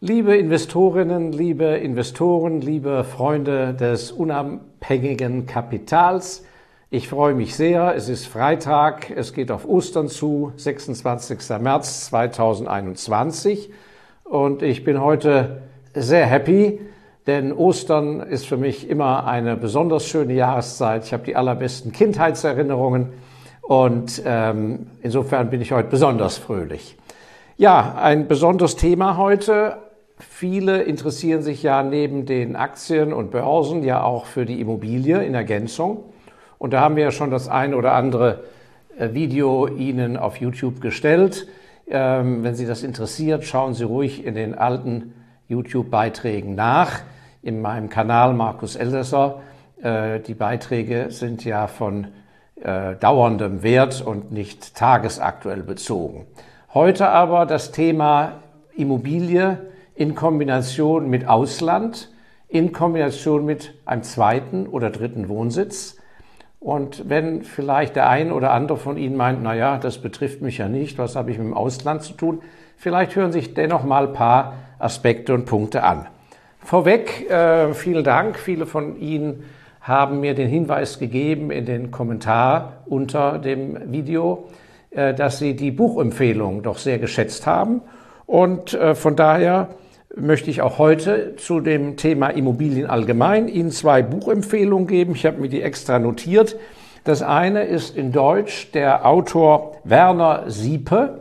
Liebe Investorinnen, liebe Investoren, liebe Freunde des unabhängigen Kapitals, ich freue mich sehr. Es ist Freitag, es geht auf Ostern zu, 26. März 2021 und ich bin heute sehr happy, denn Ostern ist für mich immer eine besonders schöne Jahreszeit. Ich habe die allerbesten Kindheitserinnerungen und ähm, insofern bin ich heute besonders fröhlich. Ja, ein besonderes Thema heute, Viele interessieren sich ja neben den Aktien und Börsen ja auch für die Immobilie in Ergänzung. Und da haben wir ja schon das ein oder andere äh, Video Ihnen auf YouTube gestellt. Ähm, wenn Sie das interessiert, schauen Sie ruhig in den alten YouTube-Beiträgen nach. In meinem Kanal Markus Elsässer. Äh, die Beiträge sind ja von äh, dauerndem Wert und nicht tagesaktuell bezogen. Heute aber das Thema Immobilie in Kombination mit Ausland, in Kombination mit einem zweiten oder dritten Wohnsitz. Und wenn vielleicht der ein oder andere von Ihnen meint, na ja, das betrifft mich ja nicht, was habe ich mit dem Ausland zu tun, vielleicht hören sich dennoch mal ein paar Aspekte und Punkte an. Vorweg, äh, vielen Dank. Viele von Ihnen haben mir den Hinweis gegeben in den Kommentar unter dem Video, äh, dass Sie die Buchempfehlung doch sehr geschätzt haben. Und äh, von daher möchte ich auch heute zu dem Thema Immobilien allgemein Ihnen zwei Buchempfehlungen geben. Ich habe mir die extra notiert. Das eine ist in Deutsch der Autor Werner Siepe.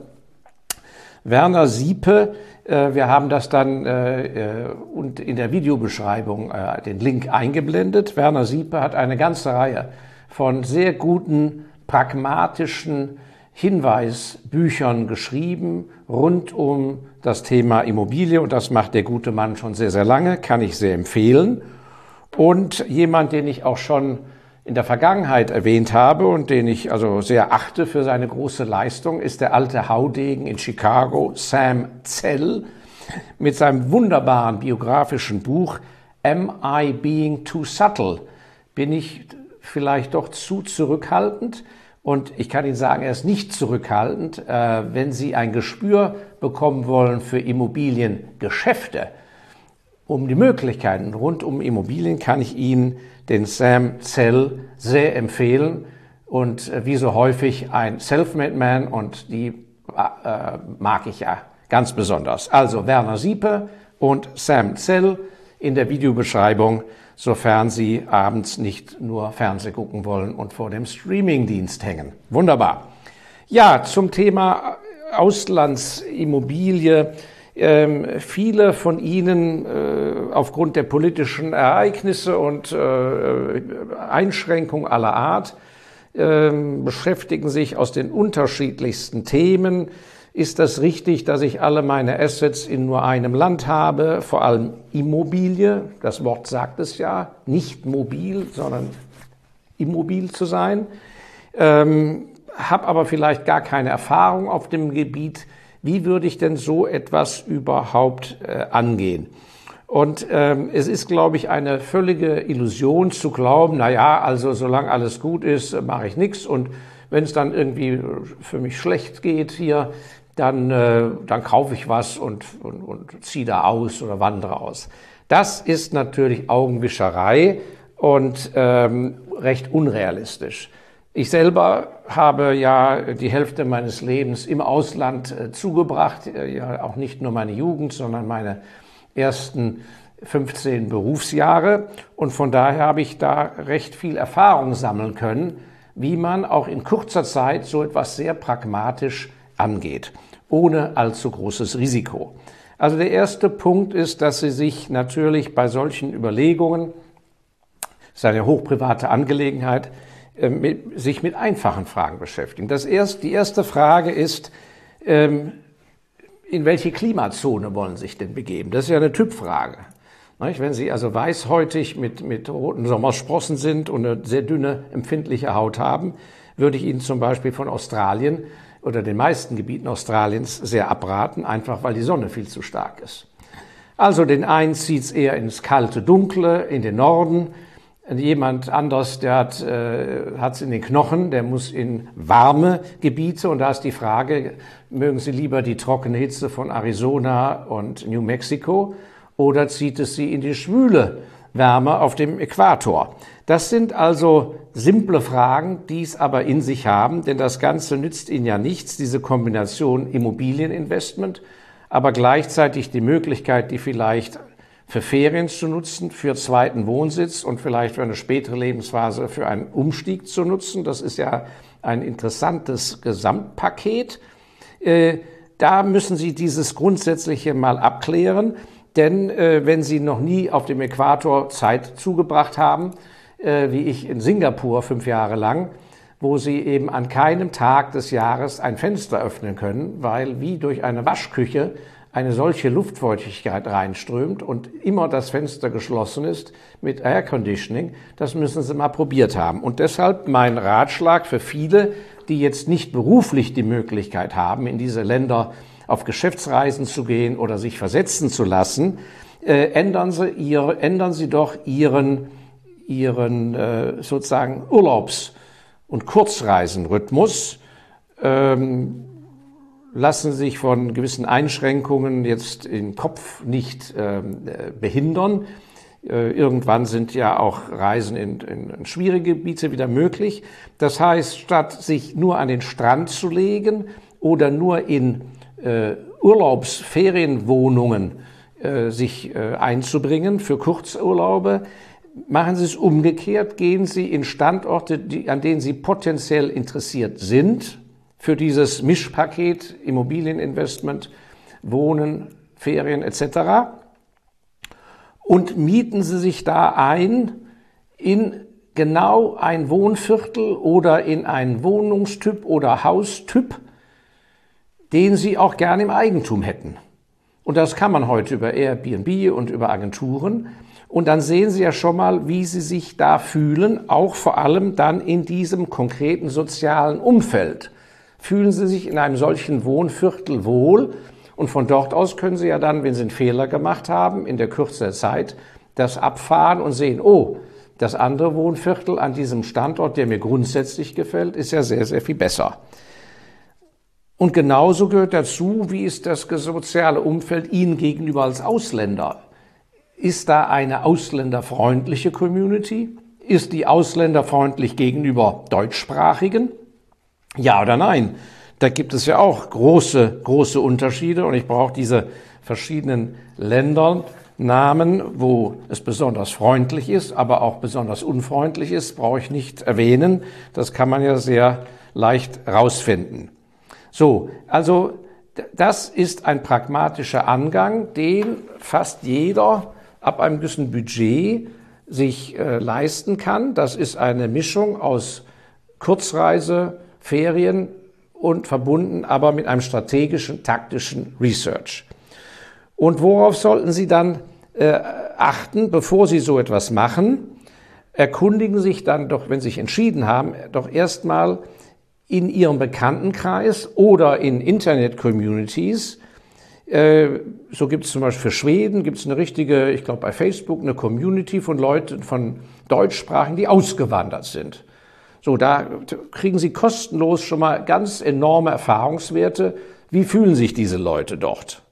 Werner Siepe, äh, wir haben das dann äh, äh, und in der Videobeschreibung den Link eingeblendet. Werner Siepe hat eine ganze Reihe von sehr guten, pragmatischen Hinweisbüchern geschrieben rund um das Thema Immobilie und das macht der gute Mann schon sehr, sehr lange, kann ich sehr empfehlen. Und jemand, den ich auch schon in der Vergangenheit erwähnt habe und den ich also sehr achte für seine große Leistung, ist der alte Haudegen in Chicago, Sam Zell, mit seinem wunderbaren biografischen Buch Am I Being Too Subtle? Bin ich vielleicht doch zu zurückhaltend? Und ich kann Ihnen sagen, er ist nicht zurückhaltend. Äh, wenn Sie ein Gespür bekommen wollen für Immobiliengeschäfte, um die Möglichkeiten rund um Immobilien, kann ich Ihnen den Sam Zell sehr empfehlen. Und äh, wie so häufig ein Selfmade Man und die äh, mag ich ja ganz besonders. Also Werner Siepe und Sam Zell in der Videobeschreibung sofern Sie abends nicht nur Fernseh gucken wollen und vor dem Streamingdienst hängen. Wunderbar. Ja, zum Thema Auslandsimmobilie. Ähm, viele von Ihnen äh, aufgrund der politischen Ereignisse und äh, Einschränkungen aller Art äh, beschäftigen sich aus den unterschiedlichsten Themen ist das richtig, dass ich alle meine Assets in nur einem Land habe, vor allem Immobilie? Das Wort sagt es ja, nicht mobil, sondern immobil zu sein. Ähm, habe aber vielleicht gar keine Erfahrung auf dem Gebiet. Wie würde ich denn so etwas überhaupt äh, angehen? Und ähm, es ist, glaube ich, eine völlige Illusion zu glauben, na ja, also solange alles gut ist, mache ich nichts und wenn es dann irgendwie für mich schlecht geht hier, dann, äh, dann kaufe ich was und, und, und ziehe da aus oder wandere aus. Das ist natürlich Augenwischerei und ähm, recht unrealistisch. Ich selber habe ja die Hälfte meines Lebens im Ausland äh, zugebracht, äh, ja auch nicht nur meine Jugend, sondern meine ersten 15 Berufsjahre. Und von daher habe ich da recht viel Erfahrung sammeln können, wie man auch in kurzer Zeit so etwas sehr pragmatisch angeht ohne allzu großes Risiko. Also der erste Punkt ist, dass Sie sich natürlich bei solchen Überlegungen, das ist eine hochprivate Angelegenheit, äh, sich mit einfachen Fragen beschäftigen. Das erst, die erste Frage ist, ähm, in welche Klimazone wollen Sie sich denn begeben? Das ist ja eine Typfrage. Wenn Sie also weißhäutig mit, mit roten Sommersprossen sind und eine sehr dünne, empfindliche Haut haben, würde ich Ihnen zum Beispiel von Australien oder den meisten Gebieten Australiens sehr abraten, einfach weil die Sonne viel zu stark ist. Also den einen zieht es eher ins kalte Dunkle, in den Norden, Jemand anders, der hat äh, in den Knochen, der muss in warme Gebiete und da ist die Frage, mögen Sie lieber die trockene Hitze von Arizona und New Mexico oder zieht es Sie in die schwüle Wärme auf dem Äquator? Das sind also simple Fragen, die es aber in sich haben, denn das Ganze nützt Ihnen ja nichts, diese Kombination Immobilieninvestment, aber gleichzeitig die Möglichkeit, die vielleicht für Ferien zu nutzen, für zweiten Wohnsitz und vielleicht für eine spätere Lebensphase für einen Umstieg zu nutzen. Das ist ja ein interessantes Gesamtpaket. Äh, da müssen Sie dieses Grundsätzliche mal abklären, denn äh, wenn Sie noch nie auf dem Äquator Zeit zugebracht haben, äh, wie ich in Singapur fünf Jahre lang, wo Sie eben an keinem Tag des Jahres ein Fenster öffnen können, weil wie durch eine Waschküche eine solche Luftfeuchtigkeit reinströmt und immer das Fenster geschlossen ist mit Air Conditioning, das müssen Sie mal probiert haben. Und deshalb mein Ratschlag für viele, die jetzt nicht beruflich die Möglichkeit haben, in diese Länder auf Geschäftsreisen zu gehen oder sich versetzen zu lassen, äh, ändern, Sie ihre, ändern Sie doch Ihren, Ihren äh, sozusagen Urlaubs- und Kurzreisenrhythmus. Ähm, lassen sich von gewissen Einschränkungen jetzt im Kopf nicht ähm, äh, behindern. Äh, irgendwann sind ja auch Reisen in, in, schwierige Gebiete wieder möglich. Das heißt, statt sich nur an den Strand zu legen oder nur in äh, Urlaubsferienwohnungen äh, sich äh, einzubringen für Kurzurlaube, machen Sie es umgekehrt, gehen Sie in Standorte, die, an denen Sie potenziell interessiert sind, für dieses Mischpaket Immobilieninvestment, Wohnen, Ferien etc. Und mieten Sie sich da ein in genau ein Wohnviertel oder in einen Wohnungstyp oder Haustyp, den Sie auch gerne im Eigentum hätten. Und das kann man heute über Airbnb und über Agenturen. Und dann sehen Sie ja schon mal, wie Sie sich da fühlen, auch vor allem dann in diesem konkreten sozialen Umfeld fühlen Sie sich in einem solchen Wohnviertel wohl und von dort aus können Sie ja dann, wenn Sie einen Fehler gemacht haben, in der Kürze der Zeit, das abfahren und sehen, oh, das andere Wohnviertel an diesem Standort, der mir grundsätzlich gefällt, ist ja sehr, sehr viel besser. Und genauso gehört dazu, wie ist das soziale Umfeld Ihnen gegenüber als Ausländer? Ist da eine ausländerfreundliche Community? Ist die ausländerfreundlich gegenüber Deutschsprachigen? Ja oder nein? Da gibt es ja auch große, große Unterschiede und ich brauche diese verschiedenen Ländernamen, wo es besonders freundlich ist, aber auch besonders unfreundlich ist, brauche ich nicht erwähnen. Das kann man ja sehr leicht rausfinden. So, also das ist ein pragmatischer Angang, den fast jeder ab einem gewissen Budget sich äh, leisten kann. Das ist eine Mischung aus Kurzreise, Ferien und verbunden aber mit einem strategischen, taktischen Research. Und worauf sollten Sie dann äh, achten, bevor Sie so etwas machen? Erkundigen sich dann doch, wenn Sie sich entschieden haben, doch erstmal in Ihrem Bekanntenkreis oder in Internet-Communities. Äh, so gibt es zum Beispiel für Schweden gibt es eine richtige, ich glaube bei Facebook, eine Community von Leuten, von Deutschsprachen, die ausgewandert sind. So, da kriegen Sie kostenlos schon mal ganz enorme Erfahrungswerte. Wie fühlen sich diese Leute dort?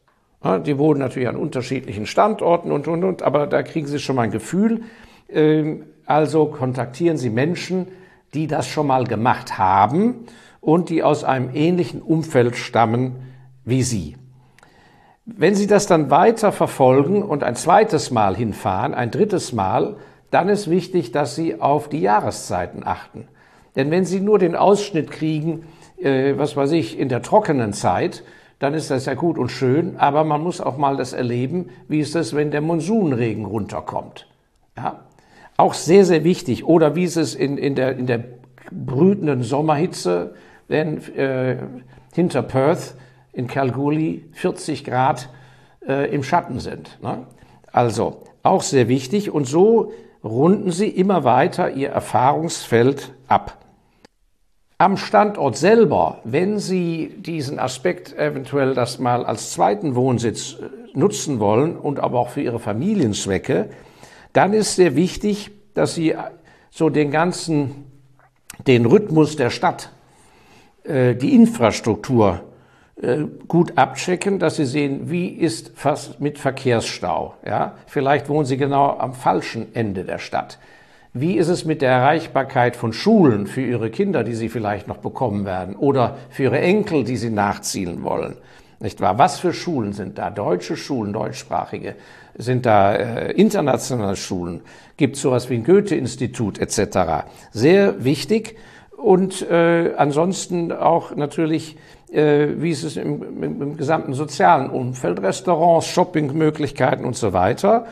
Die wohnen natürlich an unterschiedlichen Standorten und, und, und, aber da kriegen Sie schon mal ein Gefühl. Ähm, also kontaktieren Sie Menschen, die das schon mal gemacht haben und die aus einem ähnlichen Umfeld stammen wie Sie. Wenn Sie das dann weiter verfolgen und ein zweites Mal hinfahren, ein drittes Mal, dann ist wichtig, dass Sie auf die Jahreszeiten achten. Denn wenn Sie nur den Ausschnitt kriegen, äh, was weiß ich, in der trockenen Zeit, dann ist das ja gut und schön, aber man muss auch mal das erleben, wie ist es, wenn der Monsunregen runterkommt. Ja? Auch sehr, sehr wichtig. Oder wie ist es in, in, der, in der brütenden Sommerhitze, wenn äh, hinter Perth in Kalgoorlie 40 Grad äh, im Schatten sind. Ne? Also auch sehr wichtig. Und so runden Sie immer weiter Ihr Erfahrungsfeld ab. Am Standort selber, wenn Sie diesen Aspekt eventuell das mal als zweiten Wohnsitz äh, nutzen wollen und aber auch für Ihre Familienzwecke, dann ist sehr wichtig, dass Sie so den ganzen, den Rhythmus der Stadt, äh, die Infrastruktur äh, gut abchecken, dass Sie sehen, wie ist fast mit Verkehrsstau. Ja? Vielleicht wohnen Sie genau am falschen Ende der Stadt. Wie ist es mit der Erreichbarkeit von Schulen für Ihre Kinder, die Sie vielleicht noch bekommen werden, oder für Ihre Enkel, die Sie nachziehen wollen? Nicht wahr? Was für Schulen sind da? Deutsche Schulen, deutschsprachige? Sind da äh, internationale Schulen? Gibt es sowas wie ein Goethe-Institut etc.? Sehr wichtig. Und äh, ansonsten auch natürlich, äh, wie ist es im, im, im gesamten sozialen Umfeld, Restaurants, Shoppingmöglichkeiten und so weiter.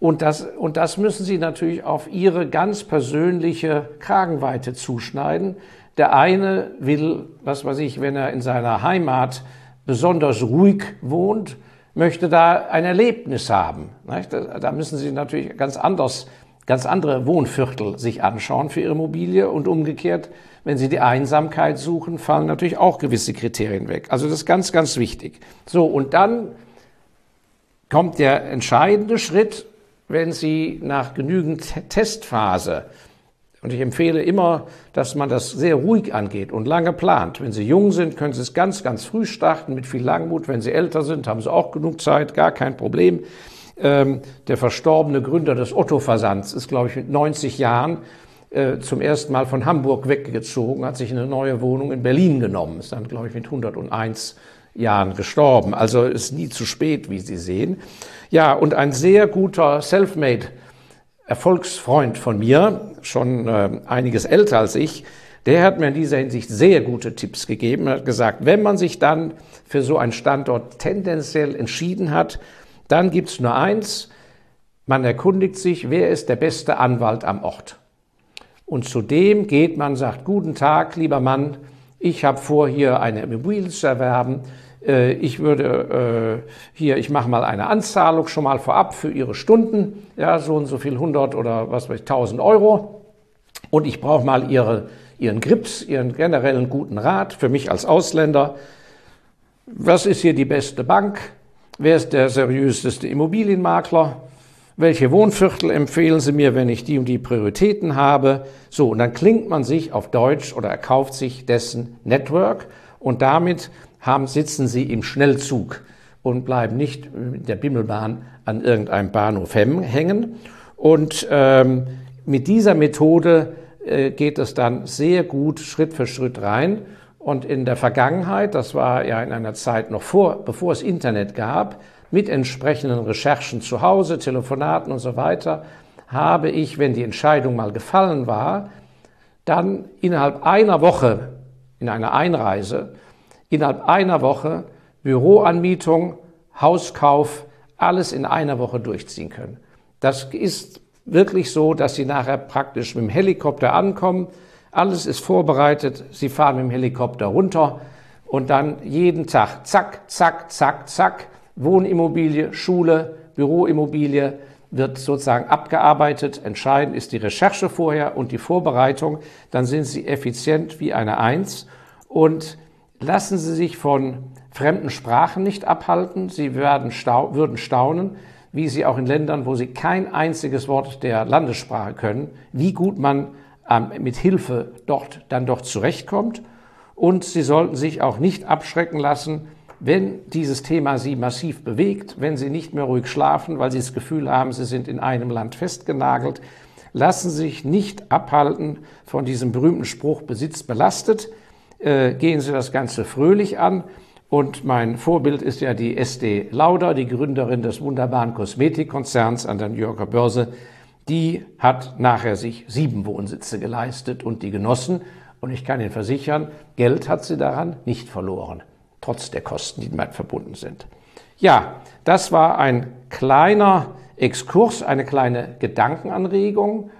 Und das, und das müssen Sie natürlich auf Ihre ganz persönliche Kragenweite zuschneiden. Der eine will, was weiß ich, wenn er in seiner Heimat besonders ruhig wohnt, möchte da ein Erlebnis haben. Da müssen Sie natürlich ganz anders, ganz andere Wohnviertel sich anschauen für Ihre Immobilie und umgekehrt, wenn Sie die Einsamkeit suchen, fallen natürlich auch gewisse Kriterien weg. Also das ist ganz, ganz wichtig. So, und dann kommt der entscheidende Schritt, wenn Sie nach genügend Testphase und ich empfehle immer, dass man das sehr ruhig angeht und lange plant. Wenn Sie jung sind, können Sie es ganz, ganz früh starten mit viel Langmut. Wenn Sie älter sind, haben Sie auch genug Zeit, gar kein Problem. Ähm, der verstorbene Gründer des Otto-Versands ist, glaube ich, mit 90 Jahren äh, zum ersten Mal von Hamburg weggezogen, hat sich eine neue Wohnung in Berlin genommen, ist dann, glaube ich, mit 101 Jahren gestorben. Also ist nie zu spät, wie Sie sehen. Ja, und ein sehr guter Selfmade Erfolgsfreund von mir, schon äh, einiges älter als ich, der hat mir in dieser Hinsicht sehr gute Tipps gegeben. Er hat gesagt, wenn man sich dann für so einen Standort tendenziell entschieden hat, dann gibt es nur eins, man erkundigt sich, wer ist der beste Anwalt am Ort. Und zudem geht man, sagt, guten Tag, lieber Mann, ich habe vor, hier eine Immobilie zu erwerben. Äh, ich würde äh, hier, ich mache mal eine Anzahlung schon mal vorab für Ihre Stunden, ja, so und so viel 100 oder was weiß ich, 1000 Euro. Und ich brauche mal Ihre, Ihren Grips, Ihren generellen guten Rat für mich als Ausländer. Was ist hier die beste Bank? Wer ist der seriöseste Immobilienmakler? Welche Wohnviertel empfehlen Sie mir, wenn ich die und die Prioritäten habe? So, und dann klingt man sich auf Deutsch oder er kauft sich dessen Network und damit haben, sitzen sie im Schnellzug und bleiben nicht mit der Bimmelbahn an irgendeinem Bahnhof hängen. Und ähm, mit dieser Methode äh, geht es dann sehr gut Schritt für Schritt rein. Und in der Vergangenheit, das war ja in einer Zeit noch vor, bevor es Internet gab, mit entsprechenden Recherchen zu Hause, Telefonaten und so weiter, habe ich, wenn die Entscheidung mal gefallen war, dann innerhalb einer Woche in einer Einreise innerhalb einer Woche Büroanmietung, Hauskauf, alles in einer Woche durchziehen können. Das ist wirklich so, dass Sie nachher praktisch mit dem Helikopter ankommen. Alles ist vorbereitet. Sie fahren mit dem Helikopter runter und dann jeden Tag zack, zack, zack, zack. Wohnimmobilie, Schule, Büroimmobilie wird sozusagen abgearbeitet. Entscheidend ist die Recherche vorher und die Vorbereitung. Dann sind Sie effizient wie eine Eins und Lassen Sie sich von fremden Sprachen nicht abhalten. Sie werden stau würden staunen, wie Sie auch in Ländern, wo Sie kein einziges Wort der Landessprache können, wie gut man ähm, mit Hilfe dort dann doch zurechtkommt. Und Sie sollten sich auch nicht abschrecken lassen, wenn dieses Thema Sie massiv bewegt, wenn Sie nicht mehr ruhig schlafen, weil Sie das Gefühl haben, Sie sind in einem Land festgenagelt. Lassen Sie sich nicht abhalten von diesem berühmten Spruch Besitz belastet äh, gehen Sie das Ganze fröhlich an. Und mein Vorbild ist ja die SD Lauder, die Gründerin des wunderbaren Kosmetikkonzerns an der New Yorker Börse. Die hat nachher sich sieben Wohnsitze geleistet und die genossen. Und ich kann Ihnen versichern, Geld hat sie daran nicht verloren, trotz der Kosten, die damit verbunden sind. Ja, das war ein kleiner Exkurs, eine kleine Gedankenanregung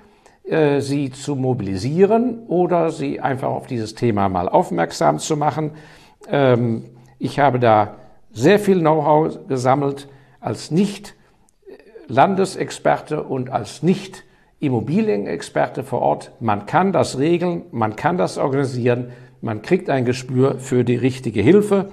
sie zu mobilisieren oder sie einfach auf dieses Thema mal aufmerksam zu machen. Ähm, ich habe da sehr viel Know-how gesammelt als Nicht-Landesexperte und als Nicht-Immobilienexperte vor Ort. Man kann das regeln, man kann das organisieren, man kriegt ein Gespür für die richtige Hilfe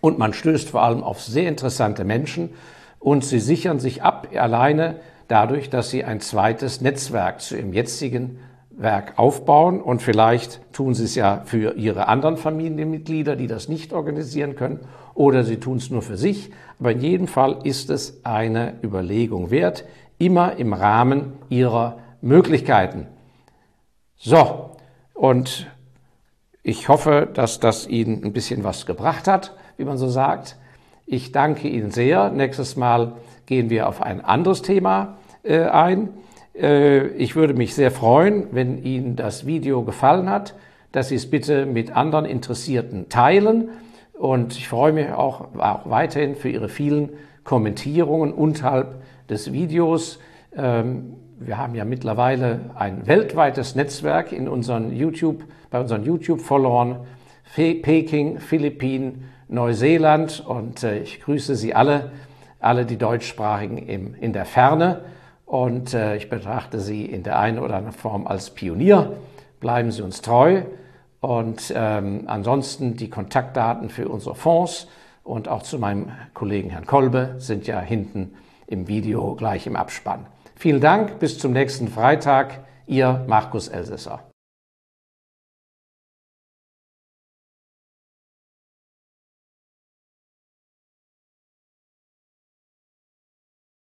und man stößt vor allem auf sehr interessante Menschen und sie sichern sich ab alleine dadurch, dass Sie ein zweites Netzwerk zu Ihrem jetzigen Werk aufbauen und vielleicht tun Sie es ja für Ihre anderen Familienmitglieder, die das nicht organisieren können, oder Sie tun es nur für sich. Aber in jedem Fall ist es eine Überlegung wert, immer im Rahmen Ihrer Möglichkeiten. So, und ich hoffe, dass das Ihnen ein bisschen was gebracht hat, wie man so sagt. Ich danke Ihnen sehr. Nächstes Mal gehen wir auf ein anderes Thema äh, ein. Äh, ich würde mich sehr freuen, wenn Ihnen das Video gefallen hat, dass Sie es bitte mit anderen Interessierten teilen. Und ich freue mich auch, auch weiterhin für Ihre vielen Kommentierungen unterhalb des Videos. Ähm, wir haben ja mittlerweile ein weltweites Netzwerk in unseren YouTube, bei unseren YouTube-Followern. Peking, Philippinen, Neuseeland und äh, ich grüße Sie alle, alle die Deutschsprachigen im, in der Ferne und äh, ich betrachte Sie in der einen oder anderen Form als Pionier. Bleiben Sie uns treu und ähm, ansonsten die Kontaktdaten für unsere Fonds und auch zu meinem Kollegen Herrn Kolbe sind ja hinten im Video gleich im Abspann. Vielen Dank, bis zum nächsten Freitag. Ihr Markus Elsässer.